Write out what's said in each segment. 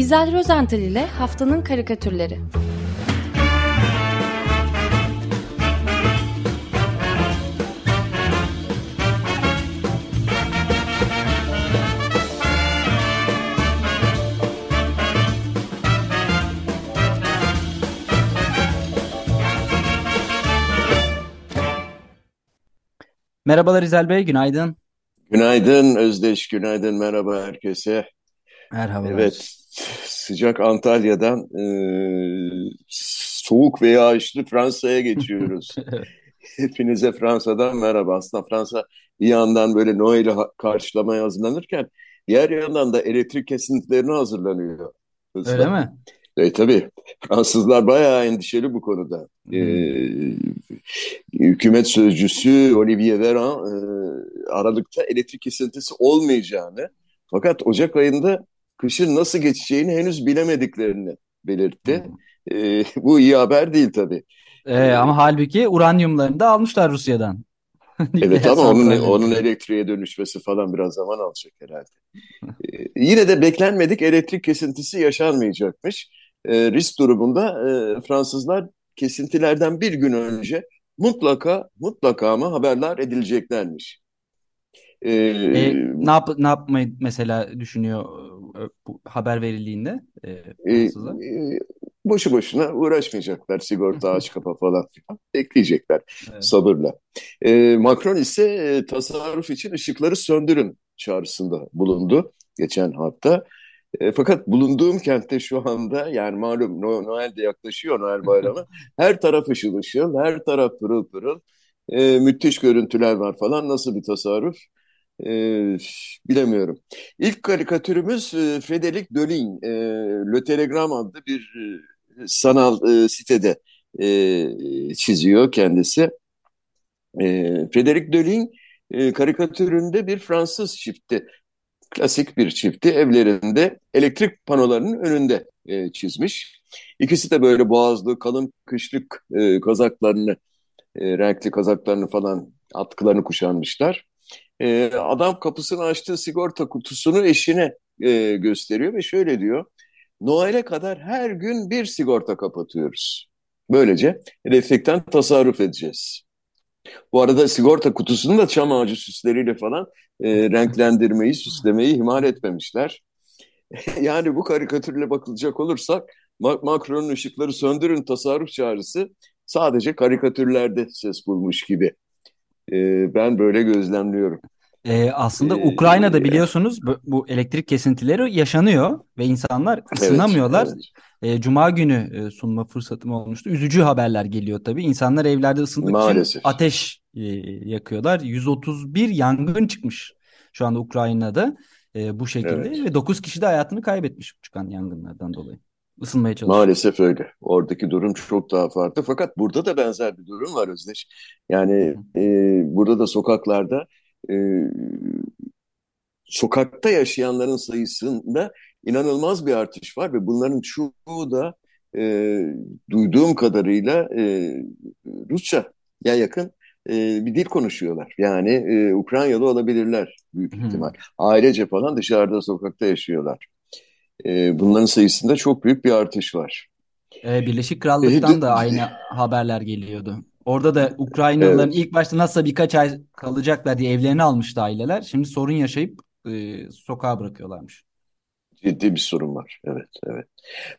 İzel Rozental ile Haftanın Karikatürleri Merhabalar İzel Bey, günaydın. Günaydın Özdeş, günaydın, merhaba herkese. Evet, Merhabalar. Sıcak Antalya'dan e, soğuk ve yağışlı Fransa'ya geçiyoruz. Hepinize Fransa'dan merhaba. Aslında Fransa bir yandan böyle Noel'i karşılamaya hazırlanırken diğer yandan da elektrik kesintilerine hazırlanıyor Öyle hızla. mi? E, tabii Fransızlar bayağı endişeli bu konuda. E, Hmm. hükümet sözcüsü Olivier Véran e, Aralık'ta elektrik kesintisi olmayacağını fakat Ocak ayında kışın nasıl geçeceğini henüz bilemediklerini belirtti. Hmm. E, bu iyi haber değil tabii. Ee, E, ama halbuki uranyumlarını da almışlar Rusya'dan. evet ama onun onun elektriğe dönüşmesi falan biraz zaman alacak herhalde. E, yine de beklenmedik elektrik kesintisi yaşanmayacakmış. E, risk durumunda e, Fransızlar kesintilerden bir gün önce mutlaka mutlaka ama haberler edileceklermiş. E, E, ne yap ne yapmayı mesela düşünüyor bu haber verildiğinde e, e, Fransızlar? e, boşu boşuna uğraşmayacaklar sigorta aç kapa falan filan bekleyecekler Evet. sabırla. E, Macron ise e, tasarruf için ışıkları söndürün çağrısında bulundu geçen hafta. E, fakat bulunduğum kentte şu anda yani malum No- Noel de yaklaşıyor Noel bayramı. Her taraf ışıl ışıl, her taraf pırıl pırıl. E, müthiş görüntüler var falan. Nasıl bir tasarruf? E, bilemiyorum. İlk karikatürümüz e, Frédéric Dölling. E, Le Telegram adlı bir e, sanal e, sitede e, çiziyor kendisi. E, Frédéric Dölling e, karikatüründe bir Fransız çifti klasik bir çifti evlerinde elektrik panolarının önünde e, çizmiş. İkisi de böyle boğazlı kalın kışlık e, kazaklarını, e, renkli kazaklarını falan atkılarını kuşanmışlar. E, adam kapısını açtığı sigorta kutusunu eşine e, gösteriyor ve şöyle diyor. Noel'e kadar her gün bir sigorta kapatıyoruz. Böylece elektrikten tasarruf edeceğiz. Bu arada sigorta kutusunu da çam ağacı süsleriyle falan e, renklendirmeyi, süslemeyi ihmal etmemişler. Yani bu karikatürle bakılacak olursak Ma- Macron'un ışıkları söndürün tasarruf çağrısı sadece karikatürlerde ses bulmuş gibi. E, ben böyle gözlemliyorum. Ee, aslında Ukrayna'da E, biliyorsunuz bu, bu elektrik kesintileri yaşanıyor ve insanlar evet, ısınamıyorlar. evet, Ee, Cuma günü e, sunma fırsatım olmuştu. Üzücü haberler geliyor tabii. İnsanlar evlerde için maalesef. ateş e, yakıyorlar. 131 yangın çıkmış şu anda Ukrayna'da e, bu şekilde Evet, ve 9 kişi de hayatını kaybetmiş çıkan yangınlardan dolayı. Isınmaya çalışıyor. maalesef öyle. Oradaki durum çok daha farklı. Fakat burada da benzer bir durum var Özdeş. Yani e, burada da sokaklarda e, sokakta yaşayanların sayısında inanılmaz bir artış var ve bunların çoğu da e, duyduğum kadarıyla e, Rusça'ya yakın e, bir dil konuşuyorlar. Yani e, Ukraynalı olabilirler büyük ihtimal. Ailece falan dışarıda sokakta yaşıyorlar. E, bunların sayısında çok büyük bir artış var. Ee, Birleşik E, Krallık'tan d- da aynı haberler geliyordu. Orada da Ukraynalıların evet, ilk başta nasıl birkaç ay kalacaklar diye evlerini almıştı aileler. Şimdi sorun yaşayıp e, sokağa bırakıyorlarmış. ciddi bir sorun var. Evet, evet.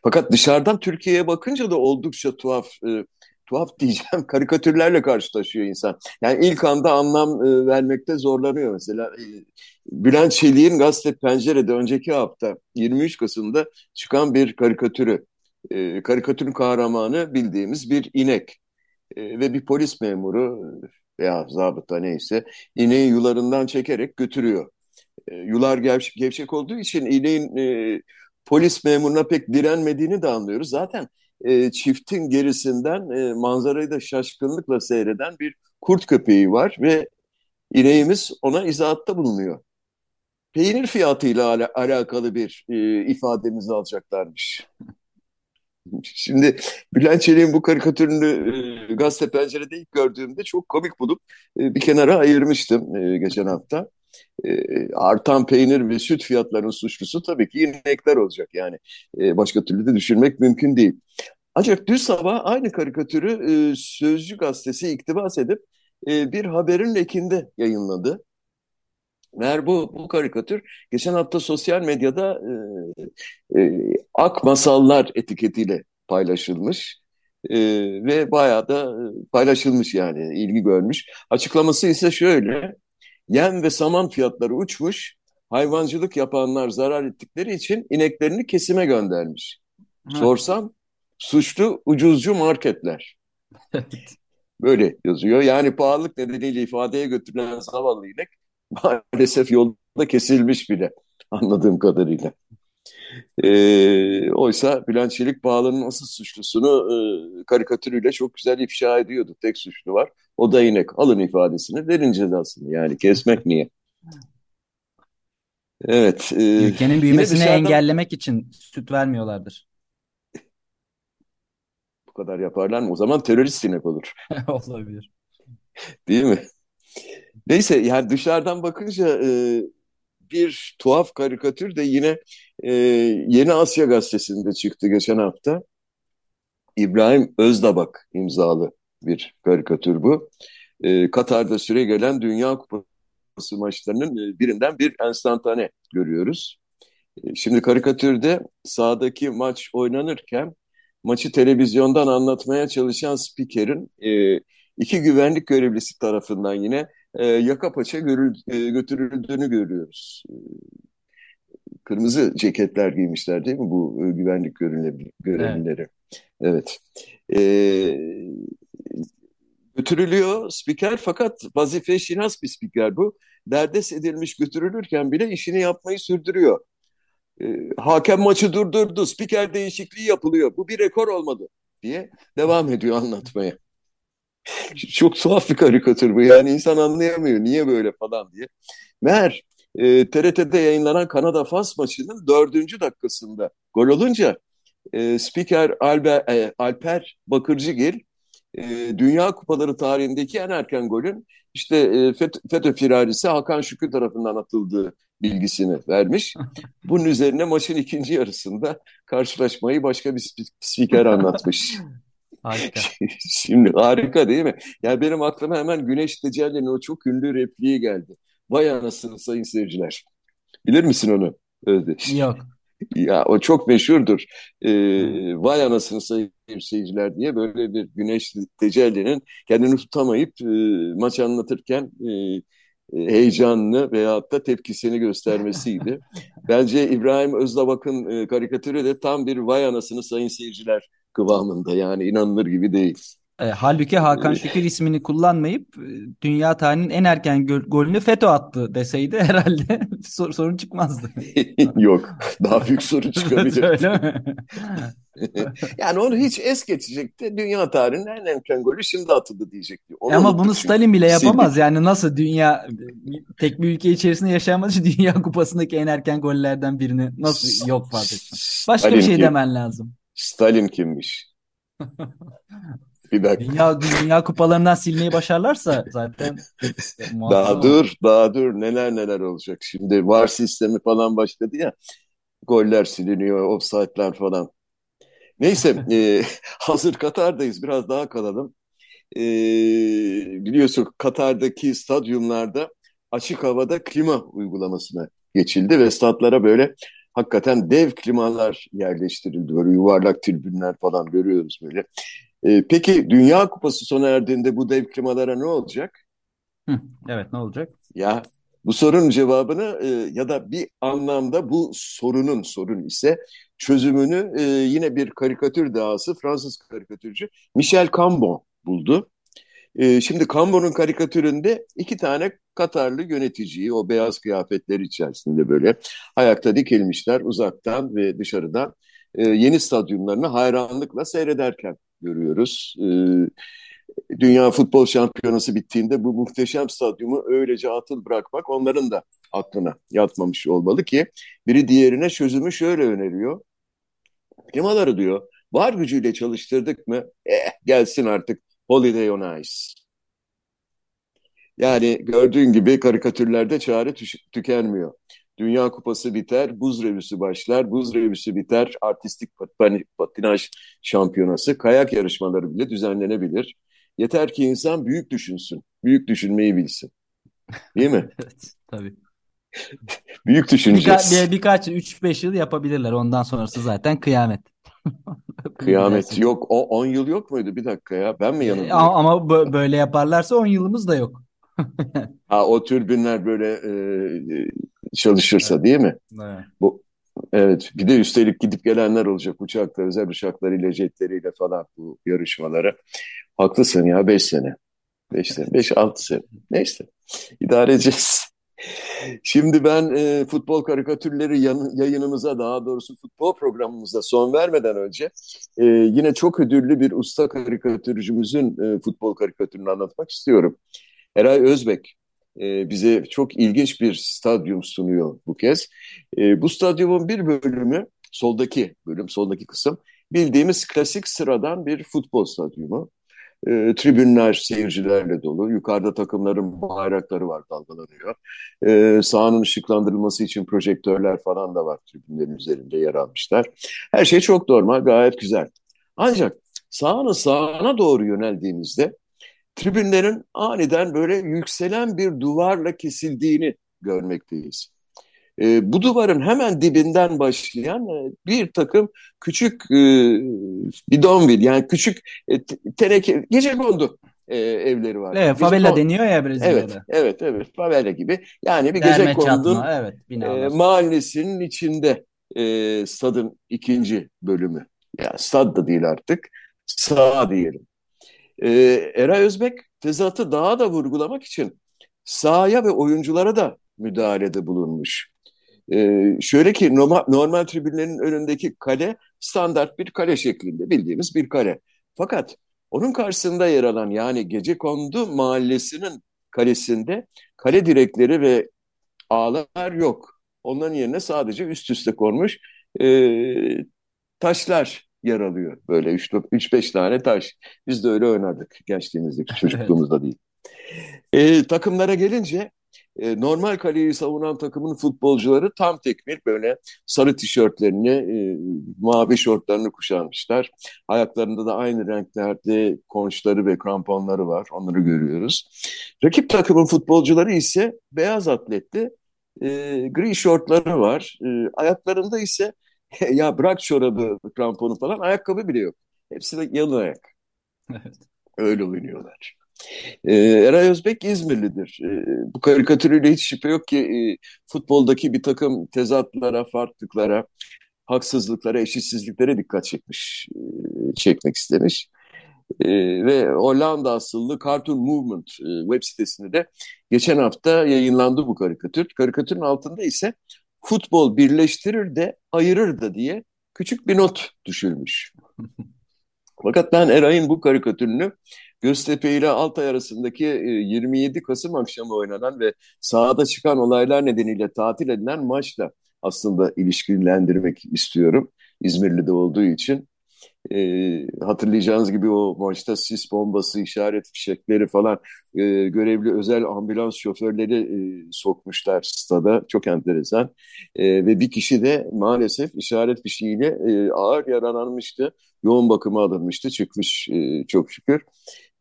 Fakat dışarıdan Türkiye'ye bakınca da oldukça tuhaf, e, tuhaf diyeceğim karikatürlerle karşılaşıyor insan. Yani ilk anda anlam e, vermekte zorlanıyor mesela. E, Bülent Çelik'in Gazete Pencere'de önceki hafta 23 Kasım'da çıkan bir karikatürü. E, karikatürün kahramanı bildiğimiz bir inek E, ve bir polis memuru e, veya zabıta neyse ineği yularından çekerek götürüyor. E, yular gevşek, gevşek olduğu için ineğin e, polis memuruna pek direnmediğini de anlıyoruz. Zaten e, çiftin gerisinden e, manzarayı da şaşkınlıkla seyreden bir kurt köpeği var ve ineğimiz ona izahatta bulunuyor. Peynir fiyatıyla ala- alakalı bir e, ifademizi alacaklarmış. Şimdi Bülent Çelik'in bu karikatürünü e, gazete pencerede ilk gördüğümde çok komik bulup e, bir kenara ayırmıştım e, geçen hafta. E, artan peynir ve süt fiyatlarının suçlusu tabii ki inekler olacak. Yani e, başka türlü de düşünmek mümkün değil. Ancak dün sabah aynı karikatürü e, Sözcü gazetesi iktibas edip e, bir haberin ekinde yayınladı. Meğer bu, bu karikatür geçen hafta sosyal medyada e, Ak Masallar etiketiyle paylaşılmış e, ve bayağı da paylaşılmış yani ilgi görmüş. Açıklaması ise şöyle, yem ve saman fiyatları uçmuş, hayvancılık yapanlar zarar ettikleri için ineklerini kesime göndermiş. Ha. Sorsam suçlu ucuzcu marketler. Böyle yazıyor. Yani pahalılık nedeniyle ifadeye götürülen zavallı inek maalesef yolda kesilmiş bile anladığım kadarıyla. E, oysa Bülent Çelik Bağlı'nın asıl suçlusunu e, karikatürüyle çok güzel ifşa ediyordu. Tek suçlu var. O da inek. Alın ifadesini verin cezasını. Yani kesmek niye? Evet. E, Ülkenin büyümesini dışarıdan... engellemek için süt vermiyorlardır. Bu kadar yaparlar mı? O zaman terörist inek olur. Olabilir. Değil mi? Neyse yani dışarıdan bakınca e, bir tuhaf karikatür de yine e, Yeni Asya Gazetesi'nde çıktı geçen hafta. İbrahim Özdabak imzalı bir karikatür bu. E, Katar'da süre gelen Dünya Kupası maçlarının e, birinden bir enstantane görüyoruz. E, şimdi karikatürde sahadaki maç oynanırken maçı televizyondan anlatmaya çalışan spikerin e, iki güvenlik görevlisi tarafından yine e, yaka paça görül, e, götürüldüğünü görüyoruz. E, kırmızı ceketler giymişler değil mi bu e, güvenlik görevlileri? Evet. evet. E, götürülüyor spiker fakat vazife şinas bir spiker bu. Derdest edilmiş götürülürken bile işini yapmayı sürdürüyor. E, hakem maçı durdurdu, spiker değişikliği yapılıyor. Bu bir rekor olmadı diye devam ediyor anlatmaya. Çok tuhaf bir karikatür bu. Yani insan anlayamıyor niye böyle falan diye. Meğer e, TRT'de yayınlanan Kanada-Fas maçının dördüncü dakikasında gol olunca e, spiker Alber, e, Alper Bakırcıgil e, Dünya Kupaları tarihindeki en erken golün işte e, FETÖ, FETÖ firarisi Hakan Şükür tarafından atıldığı bilgisini vermiş. Bunun üzerine maçın ikinci yarısında karşılaşmayı başka bir spiker anlatmış. Harika. Şimdi harika değil mi? Yani benim aklıma hemen Güneş Decal'in o çok ünlü repliği geldi. Vay anasını sayın seyirciler. Bilir misin onu? Özdeş. Yok. Ya o çok meşhurdur. Ee, vay anasını sayın seyirciler diye böyle bir Güneş Tecelli'nin kendini tutamayıp e, maç anlatırken e, heyecanını veyahut da tepkisini göstermesiydi. Bence İbrahim Özdabak'ın e, karikatürü de tam bir vay anasını sayın seyirciler kıvamında yani inanılır gibi değil. E, halbuki Hakan Şükür ismini kullanmayıp e, dünya tarihinin en erken golünü FETÖ attı deseydi herhalde sor, sorun çıkmazdı. Yok. Daha büyük sorun çıkabilir. Öyle mi? yani onu hiç es geçecekti. Dünya tarihinin en erken golü şimdi atıldı diyecekti. Onu Ama bunu Stalin bile yapamaz. Yani nasıl dünya tek bir ülke içerisinde yaşayamaz Dünya Kupası'ndaki en erken gollerden birini nasıl yok fark Başka Stalin bir şey demen lazım. Stalin kimmiş? Bir dakika. Dünya, dünya kupalarından silmeyi başarlarsa zaten daha dur, daha dur. Neler neler olacak. Şimdi VAR sistemi falan başladı ya. Goller siliniyor, offside'lar falan. Neyse, e, hazır Katar'dayız. Biraz daha kalalım. E, biliyorsun Katar'daki stadyumlarda açık havada klima uygulamasına geçildi ve statlara böyle hakikaten dev klimalar yerleştirildi. Böyle yuvarlak tribünler falan görüyoruz böyle. E, peki Dünya Kupası sona erdiğinde bu dev klimalara ne olacak? Hı, evet ne olacak? Ya bu sorunun cevabını e, ya da bir anlamda bu sorunun sorun ise çözümünü e, yine bir karikatür dahası Fransız karikatürcü Michel Cambon buldu. E, şimdi Cambon'un karikatüründe iki tane Katarlı yöneticiyi o beyaz kıyafetler içerisinde böyle ayakta dikilmişler uzaktan ve dışarıdan e, yeni stadyumlarını hayranlıkla seyrederken görüyoruz. E, Dünya Futbol Şampiyonası bittiğinde bu muhteşem stadyumu öylece atıl bırakmak onların da aklına yatmamış olmalı ki biri diğerine çözümü şöyle öneriyor. Klimaları diyor var gücüyle çalıştırdık mı eh gelsin artık Holiday on Ice. Yani gördüğün gibi karikatürlerde çare tükenmiyor. Dünya Kupası biter, buz revüsü başlar, buz revüsü biter, artistik patinaj şampiyonası, kayak yarışmaları bile düzenlenebilir. Yeter ki insan büyük düşünsün, büyük düşünmeyi bilsin. Değil mi? evet, tabii. büyük düşüneceğiz. Birka, bir, birkaç, 3-5 yıl yapabilirler. Ondan sonrası zaten kıyamet. Kıyamet yok. O 10 yıl yok muydu? Bir dakika ya. Ben mi yanıldım? Ama böyle yaparlarsa 10 yılımız da yok. ha o türbinler böyle e, çalışırsa evet. değil mi? Evet. Bu evet bir de üstelik gidip gelenler olacak uçaklar, özel uçaklarıyla, jetleriyle falan bu yarışmalara. Haklısın ya 5 sene. 5 sene, 5-6 sene. Neyse. İdare edeceğiz. Şimdi ben e, futbol karikatürleri yan, yayınımıza daha doğrusu futbol programımıza son vermeden önce e, yine çok ödüllü bir usta karikatürcümüzün e, futbol karikatürünü anlatmak istiyorum. Eray Özbek e, bize çok ilginç bir stadyum sunuyor bu kez. E, bu stadyumun bir bölümü, soldaki bölüm, soldaki kısım bildiğimiz klasik sıradan bir futbol stadyumu. E, tribünler seyircilerle dolu. Yukarıda takımların bayrakları var dalgalanıyor. E, sahanın ışıklandırılması için projektörler falan da var tribünlerin üzerinde yer almışlar. Her şey çok normal, gayet güzel. Ancak sahanın sağına doğru yöneldiğimizde tribünlerin aniden böyle yükselen bir duvarla kesildiğini görmekteyiz. E, bu duvarın hemen dibinden başlayan e, bir takım küçük e, bidonvil yani küçük e, teneke gece kondu e, evleri var. Evet, favela deniyor ya Brezilya'da. Evet, evet, evet, favela gibi. Yani bir gece kondun evet, e, mahallesinin içinde e, stadın ikinci bölümü. Yani stad da değil artık, sağ diyelim. E, Eray Özbek tezatı daha da vurgulamak için sahaya ve oyunculara da müdahalede bulunmuş. Ee, şöyle ki normal, normal tribünlerin önündeki kale standart bir kale şeklinde bildiğimiz bir kale. Fakat onun karşısında yer alan yani gece kondu mahallesinin kalesinde kale direkleri ve ağlar yok. Onların yerine sadece üst üste konmuş e, taşlar yer alıyor. Böyle 3-5 tane taş. Biz de öyle oynardık gençliğimizde, çocukluğumuzda değil. E, takımlara gelince e, normal kaleyi savunan takımın futbolcuları tam tekmil böyle sarı tişörtlerini, e, mavi şortlarını kuşanmışlar. Ayaklarında da aynı renklerde konçları ve kramponları var. Onları görüyoruz. Rakip takımın futbolcuları ise beyaz atletli, e, gri şortları var. E, ayaklarında ise ya bırak çorabı, kramponu falan ayakkabı bile yok. Hepsi de yalın ayak. Evet. Öyle oynuyorlar. E, Eray Özbek İzmirlidir. E, bu karikatürüyle hiç şüphe yok ki e, futboldaki bir takım tezatlara, farklılıklara, haksızlıklara, eşitsizliklere dikkat çekmiş, e, çekmek istemiş. E, ve Hollanda asıllı Cartoon Movement e, web sitesinde de geçen hafta yayınlandı bu karikatür. Karikatürün altında ise futbol birleştirir de ayırır da diye küçük bir not düşülmüş. Fakat ben Eray'ın bu karikatürünü Göztepe ile Altay arasındaki 27 e, Kasım akşamı oynanan ve sahada çıkan olaylar nedeniyle tatil edilen maçla aslında ilişkilendirmek istiyorum. İzmirli'de olduğu için. E, hatırlayacağınız gibi o maçta sis bombası, işaret fişekleri falan e, görevli özel ambulans şoförleri e, sokmuşlar stada. Çok enteresan. E, ve bir kişi de maalesef işaret fişiğiyle e, ağır yaralanmıştı. Yoğun bakıma alınmıştı. Çıkmış e, çok şükür.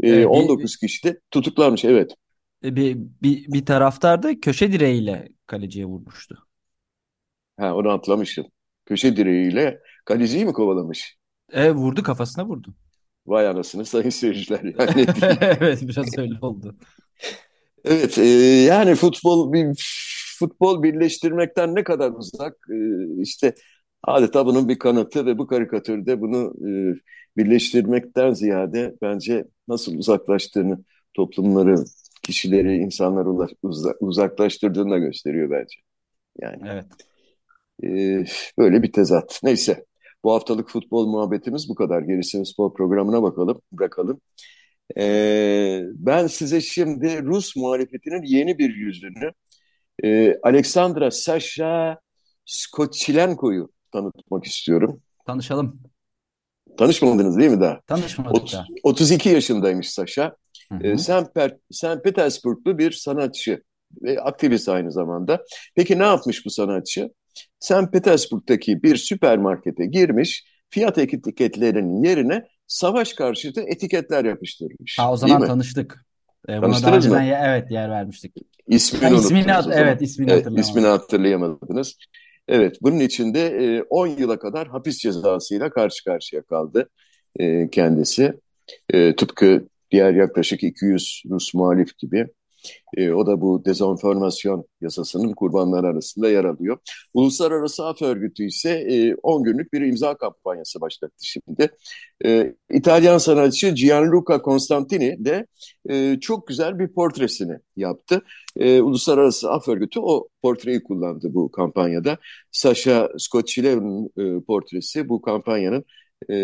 E, evet, 19 bir, kişi de tutuklanmış evet. E, bir, bir, bir taraftar da köşe direğiyle kaleciye vurmuştu. Ha onu atlamıştım. Köşe direğiyle kaleciyi mi kovalamış? E, vurdu kafasına vurdu. Vay anasını sayın seyirciler. Yani evet biraz öyle oldu. Evet e, yani futbol bir futbol birleştirmekten ne kadar uzak e, işte adeta bunun bir kanıtı ve bu karikatürde bunu e, birleştirmekten ziyade bence nasıl uzaklaştığını toplumları, kişileri, insanları uzaklaştırdığını da gösteriyor bence. Yani evet. e, böyle bir tezat. Neyse bu haftalık futbol muhabbetimiz bu kadar. Gerisini spor programına bakalım, bırakalım. E, ben size şimdi Rus muhalefetinin yeni bir yüzünü e, Alexandra Sasha Skotchilenko'yu tanıtmak istiyorum. Tanışalım. Tanışmadınız değil mi daha? Tanışmadık Ot- da. 32 yaşındaymış Saşa. Ee. St. Petersburglu bir sanatçı ve aktivist aynı zamanda. Peki ne yapmış bu sanatçı? St. Petersburg'daki bir süpermarkete girmiş, fiyat etiketlerinin yerine savaş karşıtı etiketler yapıştırmış. Ha, o zaman tanıştık. Ee, buna daha önceden mı? evet yer vermiştik. İsmini Ha, ismini hat- evet ismini Evet, hatırlamadım. ismini hatırlayamadınız. Evet, bunun içinde e, 10 yıla kadar hapis cezasıyla karşı karşıya kaldı e, kendisi. E, tıpkı diğer yaklaşık 200 Rus muhalif gibi. E, o da bu dezenformasyon yasasının kurbanları arasında yer alıyor. Uluslararası Af Örgütü ise e, 10 günlük bir imza kampanyası başlattı şimdi. E, İtalyan sanatçı Gianluca Constantini de e, çok güzel bir portresini yaptı. E, Uluslararası Af Örgütü o portreyi kullandı bu kampanyada. Sasha Scoccileo'nun e, portresi bu kampanyanın e,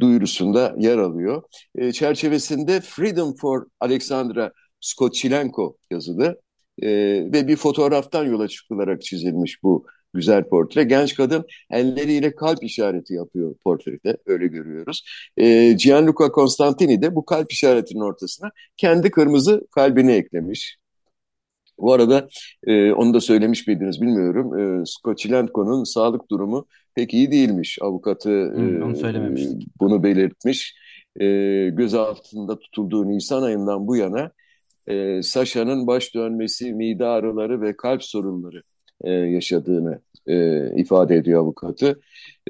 duyurusunda yer alıyor. E, çerçevesinde Freedom for Alexandra Scoccilenko yazılı e, ve bir fotoğraftan yola çıkılarak çizilmiş bu güzel portre. Genç kadın elleriyle kalp işareti yapıyor portrede, öyle görüyoruz. E, Gianluca Constantini de bu kalp işaretinin ortasına kendi kırmızı kalbini eklemiş. Bu arada e, onu da söylemiş miydiniz bilmiyorum. E, Scoccilenko'nun sağlık durumu pek iyi değilmiş. Avukatı Hı, onu e, bunu belirtmiş. E, gözaltında tutulduğu Nisan ayından bu yana e, Sasha'nın baş dönmesi, mide ağrıları ve kalp sorunları e, yaşadığını e, ifade ediyor avukatı.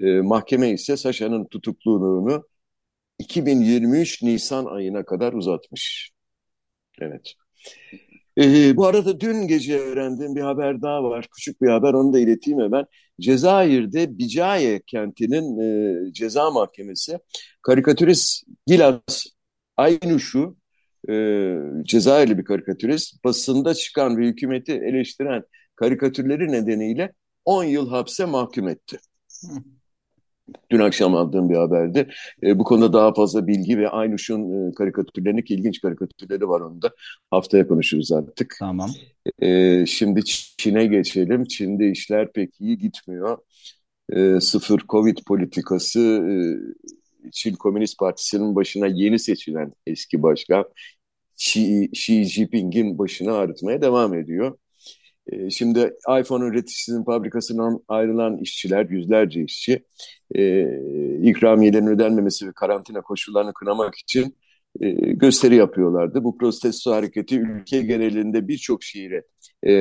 E, mahkeme ise Sasha'nın tutukluluğunu 2023 Nisan ayına kadar uzatmış. Evet. E, bu arada dün gece öğrendiğim bir haber daha var. Küçük bir haber onu da ileteyim hemen. Cezayir'de Bicaye kentinin e, ceza mahkemesi karikatürist Gilas Aynuş'u e, Cezayirli bir karikatürist basında çıkan ve hükümeti eleştiren karikatürleri nedeniyle 10 yıl hapse mahkum etti. Dün akşam aldığım bir haberdi. E, bu konuda daha fazla bilgi ve Aynuş'un e, karikatürlerini ki ilginç karikatürleri var onda. Haftaya konuşuruz artık. Tamam. E, şimdi Çin'e geçelim. Çin'de işler pek iyi gitmiyor. E, sıfır Covid politikası e, Çin Komünist Partisi'nin başına yeni seçilen eski başkan Xi, Xi Jinping'in başını ağrıtmaya devam ediyor. E, şimdi iPhone üreticisinin fabrikasından ayrılan işçiler, yüzlerce işçi, e, ikramiyelerin ödenmemesi ve karantina koşullarını kınamak için e, gösteri yapıyorlardı. Bu protesto hareketi ülke genelinde birçok şehire e,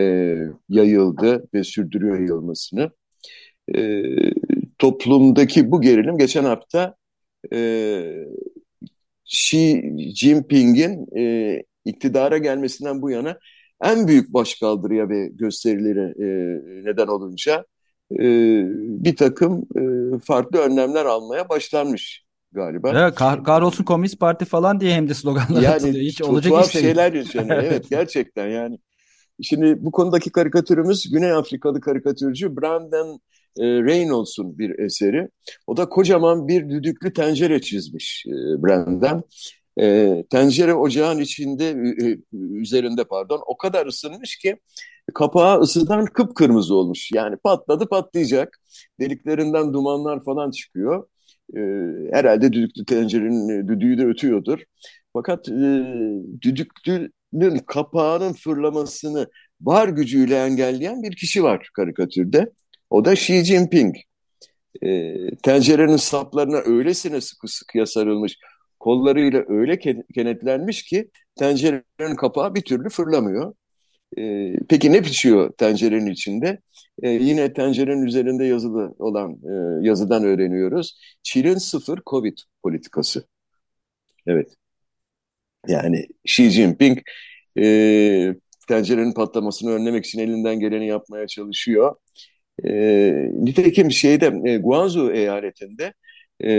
yayıldı ve sürdürüyor yayılmasını. Toplumdaki bu gerilim geçen hafta e, Xi Jinping'in e, iktidara gelmesinden bu yana en büyük başkaldırıya ve gösterilere e, neden olunca e, bir takım e, farklı önlemler almaya başlanmış galiba. Evet, kah kahrolsun Komünist Parti falan diye hem de sloganlar atılıyor. Yani Hiç tu- olacak iş değil. şeyler yaşanıyor. Evet. Evet gerçekten yani. Şimdi bu konudaki karikatürümüz Güney Afrikalı karikatürcü Brandon e, Reynolds'un bir eseri. O da kocaman bir düdüklü tencere çizmiş e, Brandon. E, tencere ocağın içinde e, üzerinde pardon o kadar ısınmış ki kapağı ısıdan kıpkırmızı olmuş. Yani patladı patlayacak. Deliklerinden dumanlar falan çıkıyor. E, herhalde düdüklü tencerenin e, düdüğü de ötüyordur. Fakat e, düdüklünün kapağının fırlamasını var gücüyle engelleyen bir kişi var karikatürde. O da Xi Jinping. E, tencerenin saplarına öylesine sıkı sıkıya sarılmış, kollarıyla öyle ke- kenetlenmiş ki tencerenin kapağı bir türlü fırlamıyor. E, peki ne pişiyor tencerenin içinde? E, yine tencerenin üzerinde yazılı olan e, yazıdan öğreniyoruz. Çin'in sıfır Covid politikası. Evet. Yani Xi Jinping e, tencerenin patlamasını önlemek için elinden geleni yapmaya çalışıyor. E, nitekim şeyde e, Guangzhou eyaletinde e,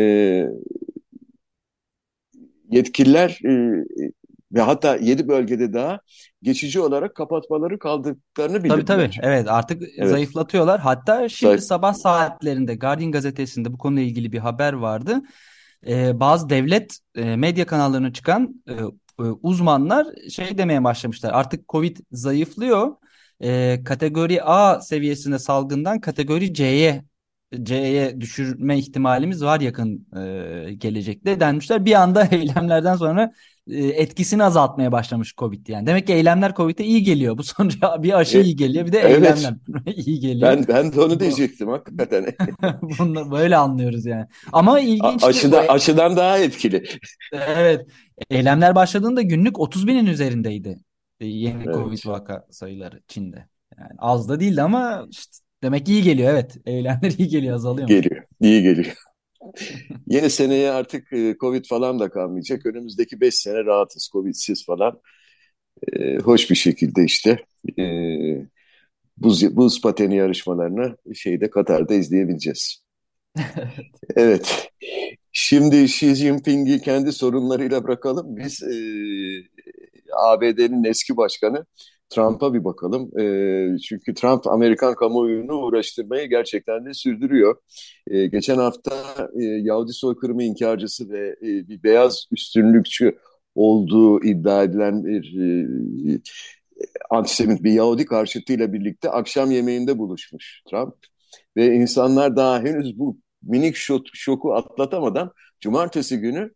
yetkililer e, ve hatta yedi bölgede daha geçici olarak kapatmaları kaldıklarını Tabii tabii. bildirdiler. Evet artık Evet. zayıflatıyorlar. Hatta şimdi Zayıf- sabah saatlerinde Guardian gazetesinde bu konuyla ilgili bir haber vardı. Ee, bazı devlet e, medya kanallarına çıkan e, e, uzmanlar şey demeye başlamışlar. Artık Covid zayıflıyor. E, kategori A seviyesinde salgından kategori C'ye C'ye düşürme ihtimalimiz var yakın e, gelecekte denmişler. Bir anda eylemlerden sonra e, etkisini azaltmaya başlamış Covid yani. Demek ki eylemler Covid'e iyi geliyor. Bu sonra bir aşı E, iyi geliyor bir de evet. eylemler iyi geliyor. Ben ben de onu diyecektim hakikaten. Bunu böyle anlıyoruz yani. Ama A- ilginç Aşıda, aşıdan daha etkili. Evet. Eylemler başladığında günlük 30 binin üzerindeydi yeni Evet. Covid vaka sayıları Çin'de. Yani az da değildi ama işte demek iyi geliyor evet. Eylemler iyi geliyor azalıyor mu? Geliyor. iyi geliyor. Yeni seneye artık e, Covid falan da kalmayacak. Önümüzdeki 5 sene rahatız Covid'siz falan. E, hoş bir şekilde işte e, buz, buz pateni yarışmalarını şeyde Katar'da izleyebileceğiz. Evet. Şimdi Xi Jinping'i kendi sorunlarıyla bırakalım. Biz e, ABD'nin eski başkanı Trump'a bir bakalım. E, çünkü Trump Amerikan kamuoyunu uğraştırmayı gerçekten de sürdürüyor. E, geçen hafta e, Yahudi soykırımı inkarcısı ve e, bir beyaz üstünlükçü olduğu iddia edilen bir e, antisemit bir Yahudi karşıtıyla birlikte akşam yemeğinde buluşmuş Trump. Ve insanlar daha henüz bu minik şok, şoku atlatamadan cumartesi günü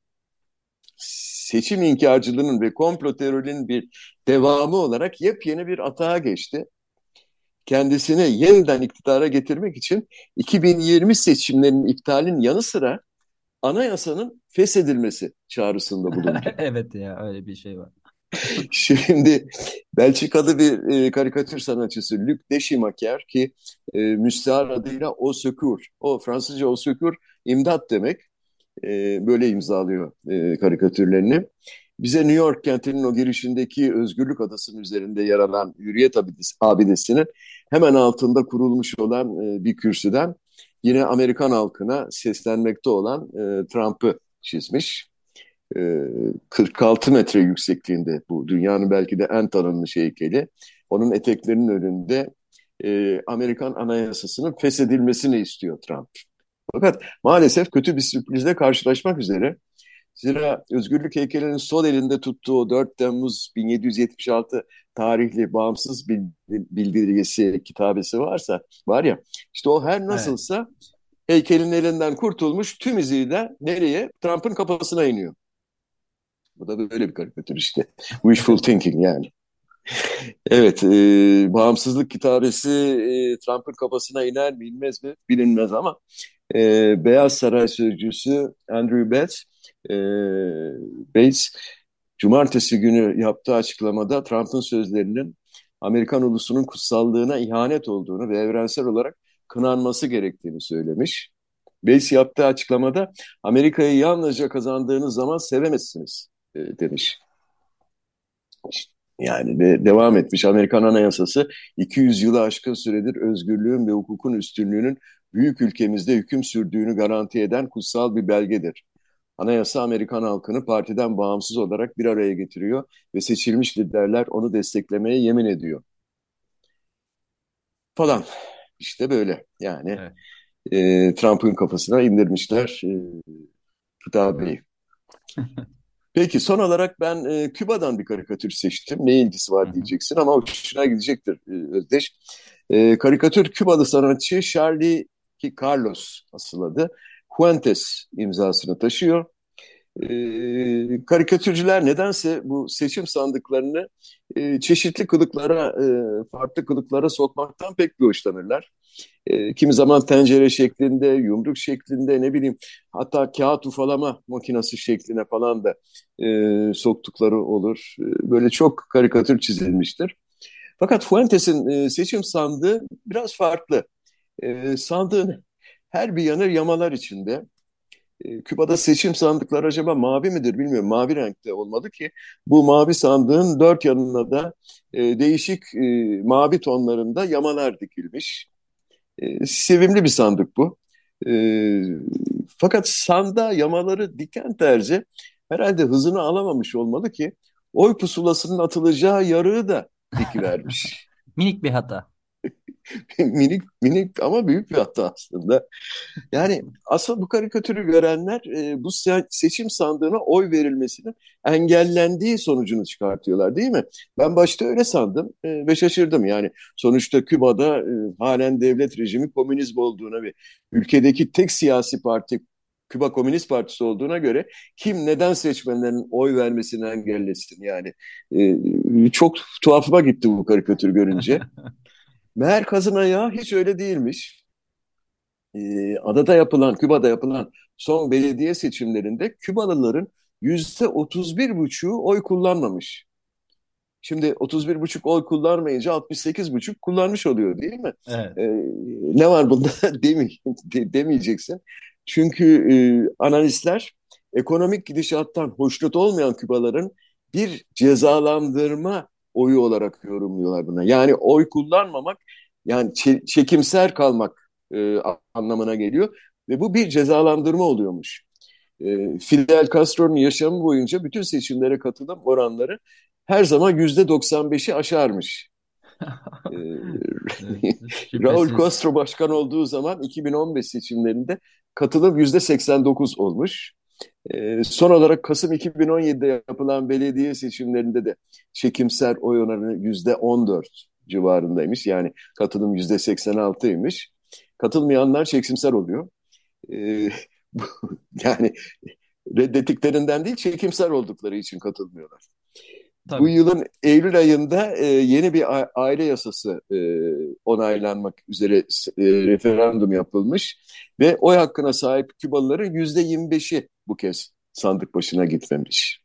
seçim inkarcılığının ve komplo terörünün bir devamı olarak yepyeni bir atağa geçti. Kendisini yeniden iktidara getirmek için 2020 seçimlerinin iptalinin yanı sıra anayasanın feshedilmesi çağrısında bulundu. Evet ya öyle bir şey var. Şimdi Belçikalı bir e, karikatür sanatçısı Luc Deschimaker ki e, müstahar adıyla Au Secours. O Fransızca Au Secours imdat demek. E, böyle imzalıyor e, karikatürlerini. Bize New York kentinin o girişindeki Özgürlük Adası'nın üzerinde yer alan Hürriyet abidesi, abidesinin hemen altında kurulmuş olan e, bir kürsüden yine Amerikan halkına seslenmekte olan e, Trump'ı çizmiş. 46 metre yüksekliğinde bu dünyanın belki de en tanınmış heykeli. Onun eteklerinin önünde e, Amerikan Anayasası'nın feshedilmesini istiyor Trump. Fakat maalesef kötü bir sürprizle karşılaşmak üzere. Zira Özgürlük heykelinin sol elinde tuttuğu 4 Temmuz 1776 tarihli bağımsız bildirgesi kitabesi varsa var ya işte o her nasılsa evet. heykelin elinden kurtulmuş tüm iziyle nereye? Trump'ın kafasına iniyor. Bu da böyle bir karikatür işte. Wishful thinking yani. Evet, e, bağımsızlık kitabesi e, Trump'ın kafasına iner mi inmez mi bilinmez ama e, Beyaz Saray Sözcüsü Andrew Bates, e, Bates cumartesi günü yaptığı açıklamada Trump'ın sözlerinin Amerikan ulusunun kutsallığına ihanet olduğunu ve evrensel olarak kınanması gerektiğini söylemiş. Bates yaptığı açıklamada Amerika'yı yalnızca kazandığınız zaman sevemezsiniz demiş. Yani ve devam etmiş Amerikan Anayasası 200 yılı aşkın süredir özgürlüğün ve hukukun üstünlüğünün büyük ülkemizde hüküm sürdüğünü garanti eden kutsal bir belgedir. Anayasa Amerikan halkını partiden bağımsız olarak bir araya getiriyor ve seçilmiş liderler onu desteklemeye yemin ediyor. Falan. İşte böyle yani evet. e, Trump'ın kafasına indirmişler e, kitabeyi. Peki son olarak ben e, Küba'dan bir karikatür seçtim. Ne ilgisi var diyeceksin ama hoşuna gidecektir e, Özdeş. E, karikatür Kübalı sanatçı Charlie ki Carlos asıl adı. Fuentes imzasını taşıyor. E, karikatürcüler nedense bu seçim sandıklarını e, çeşitli kılıklara, e, farklı kılıklara sokmaktan pek bir hoşlanırlar. E, kimi zaman tencere şeklinde, yumruk şeklinde ne bileyim hatta kağıt ufalama makinesi şekline falan da e, soktukları olur. E, böyle çok karikatür çizilmiştir. Fakat Fuentes'in e, seçim sandığı biraz farklı. E, sandığın her bir yanı yamalar içinde. E, Küba'da seçim sandıkları acaba mavi midir bilmiyorum. Mavi renkte olmalı ki bu mavi sandığın dört yanına da e, değişik e, mavi tonlarında yamalar dikilmiş. E, sevimli bir sandık bu. E, fakat sanda yamaları diken terzi herhalde hızını alamamış olmalı ki oy pusulasının atılacağı yarığı da dikivermiş. Minik bir hata. minik minik ama büyük bir hata aslında. Yani aslında bu karikatürü görenler e, bu seçim sandığına oy verilmesinin engellendiği sonucunu çıkartıyorlar değil mi? Ben başta öyle sandım e, ve şaşırdım. Yani sonuçta Küba'da e, halen devlet rejimi komünizm olduğuna ve ülkedeki tek siyasi parti Küba Komünist Partisi olduğuna göre kim neden seçmenlerin oy vermesini engellesin yani. E, çok tuhafıma gitti bu karikatür görünce. Meğer kazın ayağı hiç öyle değilmiş. Ee, adada yapılan, Küba'da yapılan son belediye seçimlerinde Kübalıların yüzde otuz bir buçuğu oy kullanmamış. Şimdi 31 buçuk oy kullanmayınca 68 buçuk kullanmış oluyor değil mi? Evet. Ee, ne var bunda demi, de, demeyeceksin. Çünkü e, analistler ekonomik gidişattan hoşnut olmayan Kübaların bir cezalandırma oyu olarak yorumluyorlar buna. Yani oy kullanmamak yani çekimser kalmak e, anlamına geliyor ve bu bir cezalandırma oluyormuş. E, Fidel Castro'nun yaşamı boyunca bütün seçimlere katılım oranları her zaman yüzde 95'i aşarmış. e, Raul Castro başkan olduğu zaman 2015 seçimlerinde katılım yüzde 89 olmuş. E, son olarak Kasım 2017'de yapılan belediye seçimlerinde de çekimser oy oranı yüzde 14 civarındaymış. Yani katılım yüzde 86'ymış. Katılmayanlar çekimser oluyor. E, yani reddettiklerinden değil çekimser oldukları için katılmıyorlar. Tabii. Bu yılın Eylül ayında e, yeni bir aile yasası e, onaylanmak üzere e, referandum yapılmış ve oy hakkına sahip Kübalıların yüzde 25'i bu kez sandık başına gitmemiş.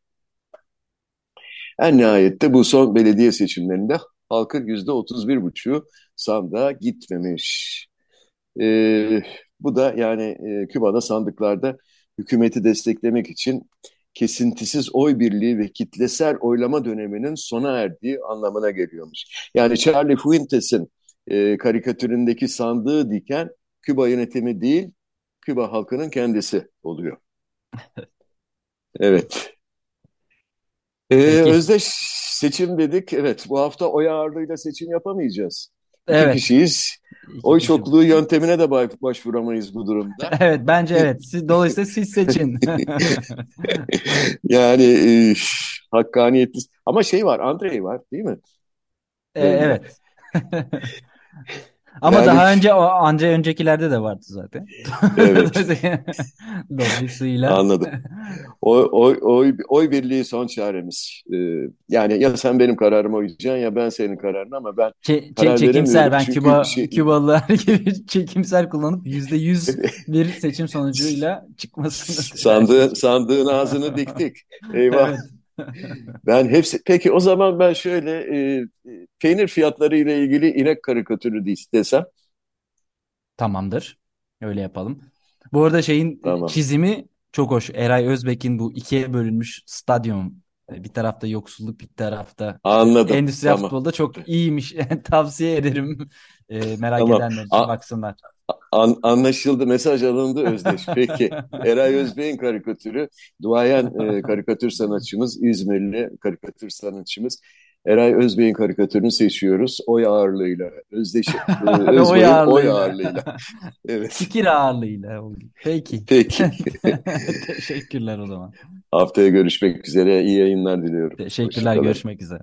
En nihayette bu son belediye seçimlerinde halkın yüzde 31 buçuğu sandığa gitmemiş. E, bu da yani e, Küba'da sandıklarda hükümeti desteklemek için kesintisiz oy birliği ve kitlesel oylama döneminin sona erdiği anlamına geliyormuş. Yani Charlie Fuentes'in e, karikatüründeki sandığı diken Küba yönetimi değil, Küba halkının kendisi oluyor. Evet. Ee, özdeş seçim dedik. Evet, bu hafta oy ağırlığıyla seçim yapamayacağız. Evet. İki kişiyiz. Oy çokluğu yöntemine de başvuramayız bu durumda. Evet bence evet. Siz, dolayısıyla siz seçin. yani e, hakkaniyetli. Ama şey var, Andrei var değil mi? Ee, evet. Ama yani, daha önce o anca öncekilerde de vardı zaten. Evet. Dolayısıyla. Anladım. Oy, oy, oy, oy birliği son çaremiz. Ee, yani ya sen benim kararıma uyacaksın ya ben senin kararına ama ben Ç karar çekimser ben Küba, şey... Kübalılar gibi çekimser kullanıp yüzde yüz bir seçim sonucuyla çıkmasını. Sandığı, sandığın ağzını diktik. Eyvah. Evet. ben hepsi peki o zaman ben şöyle e, peynir fiyatları ile ilgili inek karikatürü de istesem. Tamamdır. Öyle yapalım. Bu arada şeyin tamam. çizimi çok hoş. Eray Özbek'in bu ikiye bölünmüş stadyum bir tarafta yoksulluk bir tarafta Anladım. endüstriyel tamam. futbolda çok iyiymiş. Tavsiye ederim. E, merak tamam. edenler için baksınlar. An, anlaşıldı. Mesaj alındı Özdeş. Peki. Eray Özbey'in karikatürü. Duayen e, karikatür sanatçımız, İzmirli karikatür sanatçımız. Eray Özbey'in karikatürünü seçiyoruz. Oy ağırlığıyla. Özdeş, e, Özbey'in oy ağırlığıyla. Oy ağırlığıyla. Evet. Fikir ağırlığıyla. Peki. Peki. Teşekkürler o zaman. Haftaya görüşmek üzere. İyi yayınlar diliyorum. Teşekkürler. Görüşmek üzere.